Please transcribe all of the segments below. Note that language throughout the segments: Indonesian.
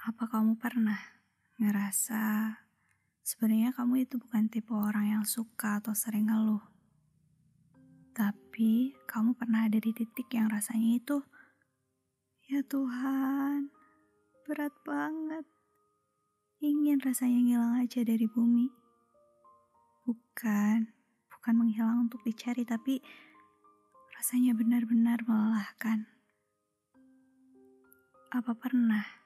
Apa kamu pernah ngerasa sebenarnya kamu itu bukan tipe orang yang suka atau sering ngeluh? Tapi kamu pernah ada di titik yang rasanya itu, ya Tuhan, berat banget. Ingin rasanya ngilang aja dari bumi. Bukan, bukan menghilang untuk dicari, tapi rasanya benar-benar melelahkan. Apa pernah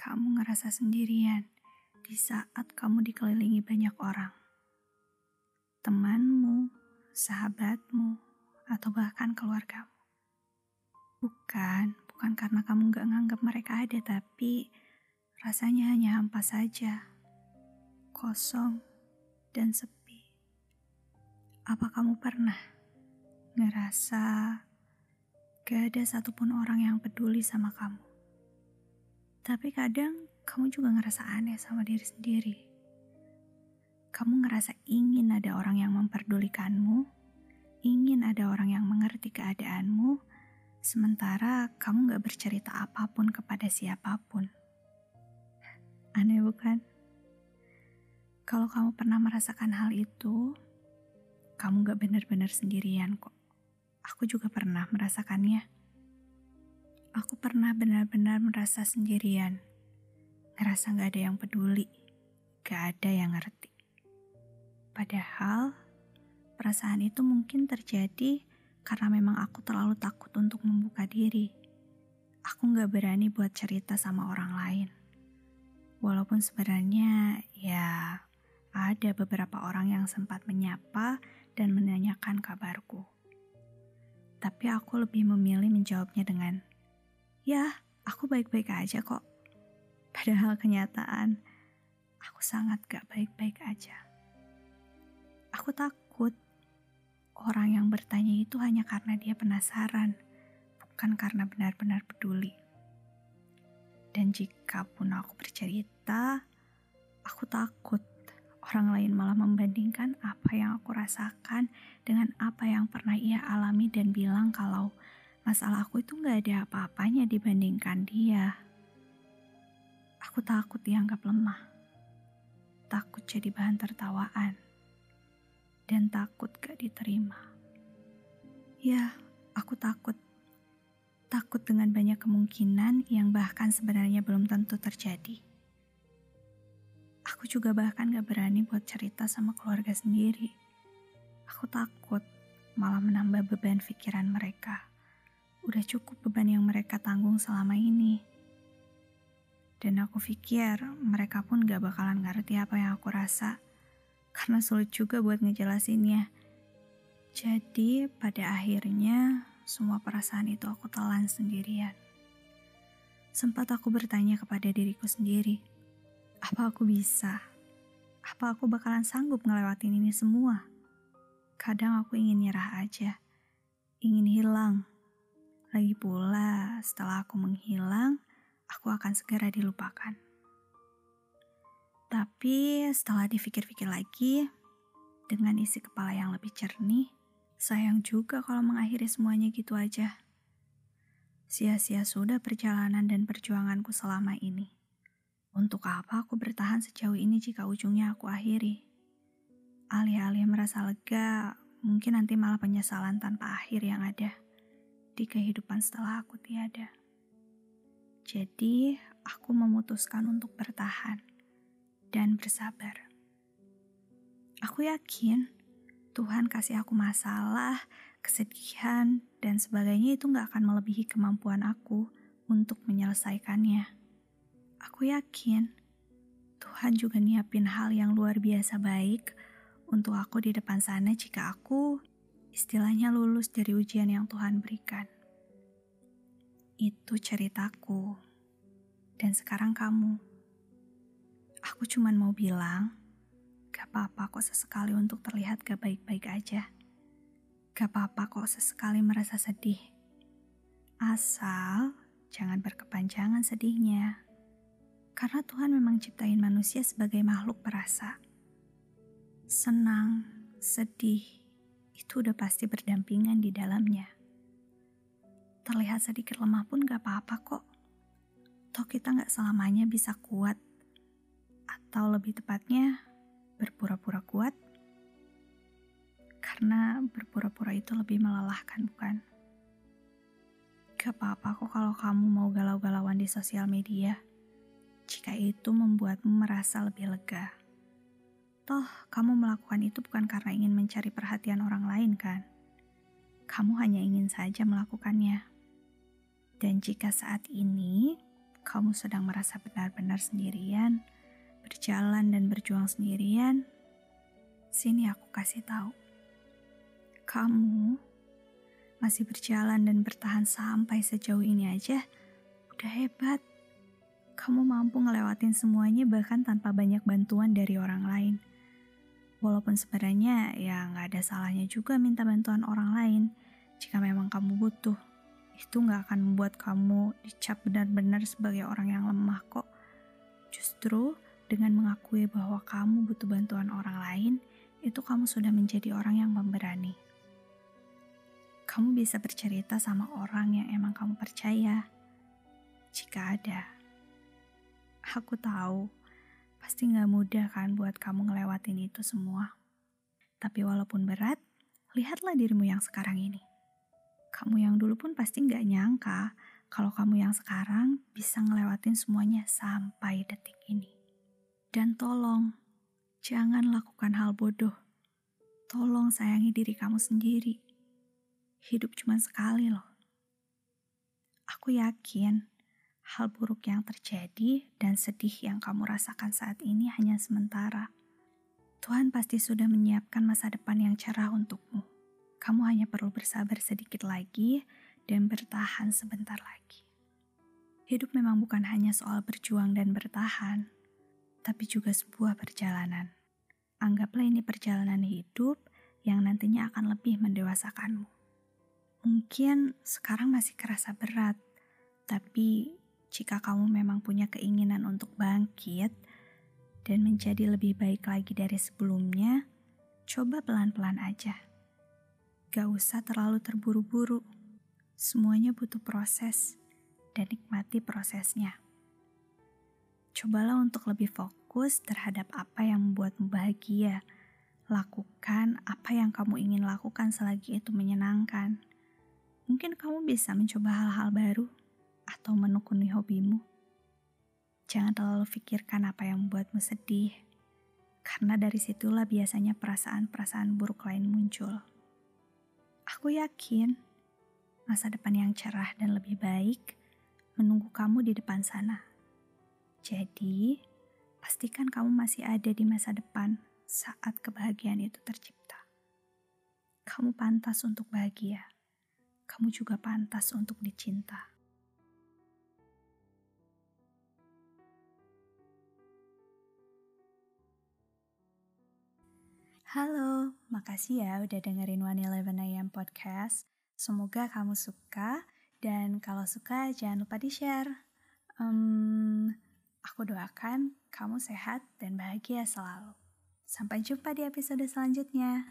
kamu ngerasa sendirian di saat kamu dikelilingi banyak orang? Temanmu, sahabatmu, atau bahkan keluargamu. Bukan, bukan karena kamu gak nganggap mereka ada, tapi rasanya hanya hampa saja, kosong dan sepi. Apa kamu pernah ngerasa gak ada satupun orang yang peduli sama kamu? Tapi kadang kamu juga ngerasa aneh sama diri sendiri. Kamu ngerasa ingin ada orang yang memperdulikanmu, ingin ada orang yang mengerti keadaanmu, sementara kamu gak bercerita apa pun kepada siapa pun. Aneh bukan? Kalau kamu pernah merasakan hal itu, kamu gak benar-benar sendirian kok. Aku juga pernah merasakannya. Aku pernah benar-benar merasa sendirian. Ngerasa gak ada yang peduli. Gak ada yang ngerti. Padahal, perasaan itu mungkin terjadi karena memang aku terlalu takut untuk membuka diri. Aku gak berani buat cerita sama orang lain. Walaupun sebenarnya ya ada beberapa orang yang sempat menyapa dan menanyakan kabarku. Tapi aku lebih memilih menjawabnya dengan Ya, aku baik-baik aja kok. Padahal kenyataan, aku sangat gak baik-baik aja. Aku takut orang yang bertanya itu hanya karena dia penasaran, bukan karena benar-benar peduli. Dan jika pun aku bercerita, aku takut orang lain malah membandingkan apa yang aku rasakan dengan apa yang pernah ia alami dan bilang kalau Masalah aku itu gak ada apa-apanya dibandingkan dia. Aku takut dianggap lemah. Takut jadi bahan tertawaan. Dan takut gak diterima. Ya, aku takut. Takut dengan banyak kemungkinan yang bahkan sebenarnya belum tentu terjadi. Aku juga bahkan gak berani buat cerita sama keluarga sendiri. Aku takut malah menambah beban pikiran mereka udah cukup beban yang mereka tanggung selama ini. Dan aku pikir mereka pun gak bakalan ngerti apa yang aku rasa, karena sulit juga buat ngejelasinnya. Jadi pada akhirnya semua perasaan itu aku telan sendirian. Sempat aku bertanya kepada diriku sendiri, apa aku bisa? Apa aku bakalan sanggup ngelewatin ini semua? Kadang aku ingin nyerah aja, ingin hilang, lagi pula, setelah aku menghilang, aku akan segera dilupakan. Tapi setelah dipikir-pikir lagi, dengan isi kepala yang lebih jernih, sayang juga kalau mengakhiri semuanya gitu aja. Sia-sia sudah perjalanan dan perjuanganku selama ini. Untuk apa aku bertahan sejauh ini jika ujungnya aku akhiri? Alih-alih merasa lega, mungkin nanti malah penyesalan tanpa akhir yang ada di kehidupan setelah aku tiada. Jadi, aku memutuskan untuk bertahan dan bersabar. Aku yakin Tuhan kasih aku masalah, kesedihan, dan sebagainya itu gak akan melebihi kemampuan aku untuk menyelesaikannya. Aku yakin Tuhan juga nyiapin hal yang luar biasa baik untuk aku di depan sana jika aku istilahnya lulus dari ujian yang Tuhan berikan. Itu ceritaku. Dan sekarang kamu. Aku cuman mau bilang, gak apa-apa kok sesekali untuk terlihat gak baik-baik aja. Gak apa-apa kok sesekali merasa sedih. Asal jangan berkepanjangan sedihnya. Karena Tuhan memang ciptain manusia sebagai makhluk perasa. Senang, sedih, itu udah pasti berdampingan di dalamnya. Terlihat sedikit lemah pun gak apa-apa kok. Toh kita nggak selamanya bisa kuat. Atau lebih tepatnya, berpura-pura kuat. Karena berpura-pura itu lebih melelahkan, bukan? Gak apa-apa kok kalau kamu mau galau-galauan di sosial media. Jika itu membuatmu merasa lebih lega. Toh, kamu melakukan itu bukan karena ingin mencari perhatian orang lain, kan? Kamu hanya ingin saja melakukannya. Dan jika saat ini kamu sedang merasa benar-benar sendirian, berjalan dan berjuang sendirian, sini aku kasih tahu. Kamu masih berjalan dan bertahan sampai sejauh ini aja, udah hebat. Kamu mampu ngelewatin semuanya bahkan tanpa banyak bantuan dari orang lain. Walaupun sebenarnya ya nggak ada salahnya juga minta bantuan orang lain jika memang kamu butuh. Itu nggak akan membuat kamu dicap benar-benar sebagai orang yang lemah kok. Justru dengan mengakui bahwa kamu butuh bantuan orang lain, itu kamu sudah menjadi orang yang pemberani. Kamu bisa bercerita sama orang yang emang kamu percaya. Jika ada. Aku tahu, pasti nggak mudah kan buat kamu ngelewatin itu semua. Tapi walaupun berat, lihatlah dirimu yang sekarang ini. Kamu yang dulu pun pasti nggak nyangka kalau kamu yang sekarang bisa ngelewatin semuanya sampai detik ini. Dan tolong, jangan lakukan hal bodoh. Tolong sayangi diri kamu sendiri. Hidup cuma sekali loh. Aku yakin hal buruk yang terjadi dan sedih yang kamu rasakan saat ini hanya sementara. Tuhan pasti sudah menyiapkan masa depan yang cerah untukmu. Kamu hanya perlu bersabar sedikit lagi dan bertahan sebentar lagi. Hidup memang bukan hanya soal berjuang dan bertahan, tapi juga sebuah perjalanan. Anggaplah ini perjalanan hidup yang nantinya akan lebih mendewasakanmu. Mungkin sekarang masih kerasa berat, tapi jika kamu memang punya keinginan untuk bangkit dan menjadi lebih baik lagi dari sebelumnya, coba pelan-pelan aja. Gak usah terlalu terburu-buru. Semuanya butuh proses dan nikmati prosesnya. Cobalah untuk lebih fokus terhadap apa yang membuatmu bahagia. Lakukan apa yang kamu ingin lakukan selagi itu menyenangkan. Mungkin kamu bisa mencoba hal-hal baru atau menekuni hobimu. Jangan terlalu pikirkan apa yang membuatmu sedih, karena dari situlah biasanya perasaan-perasaan buruk lain muncul. Aku yakin masa depan yang cerah dan lebih baik menunggu kamu di depan sana. Jadi, pastikan kamu masih ada di masa depan saat kebahagiaan itu tercipta. Kamu pantas untuk bahagia. Kamu juga pantas untuk dicinta. Halo, makasih ya udah dengerin One Eleven AM Podcast. Semoga kamu suka, dan kalau suka jangan lupa di-share. Um, aku doakan kamu sehat dan bahagia selalu. Sampai jumpa di episode selanjutnya.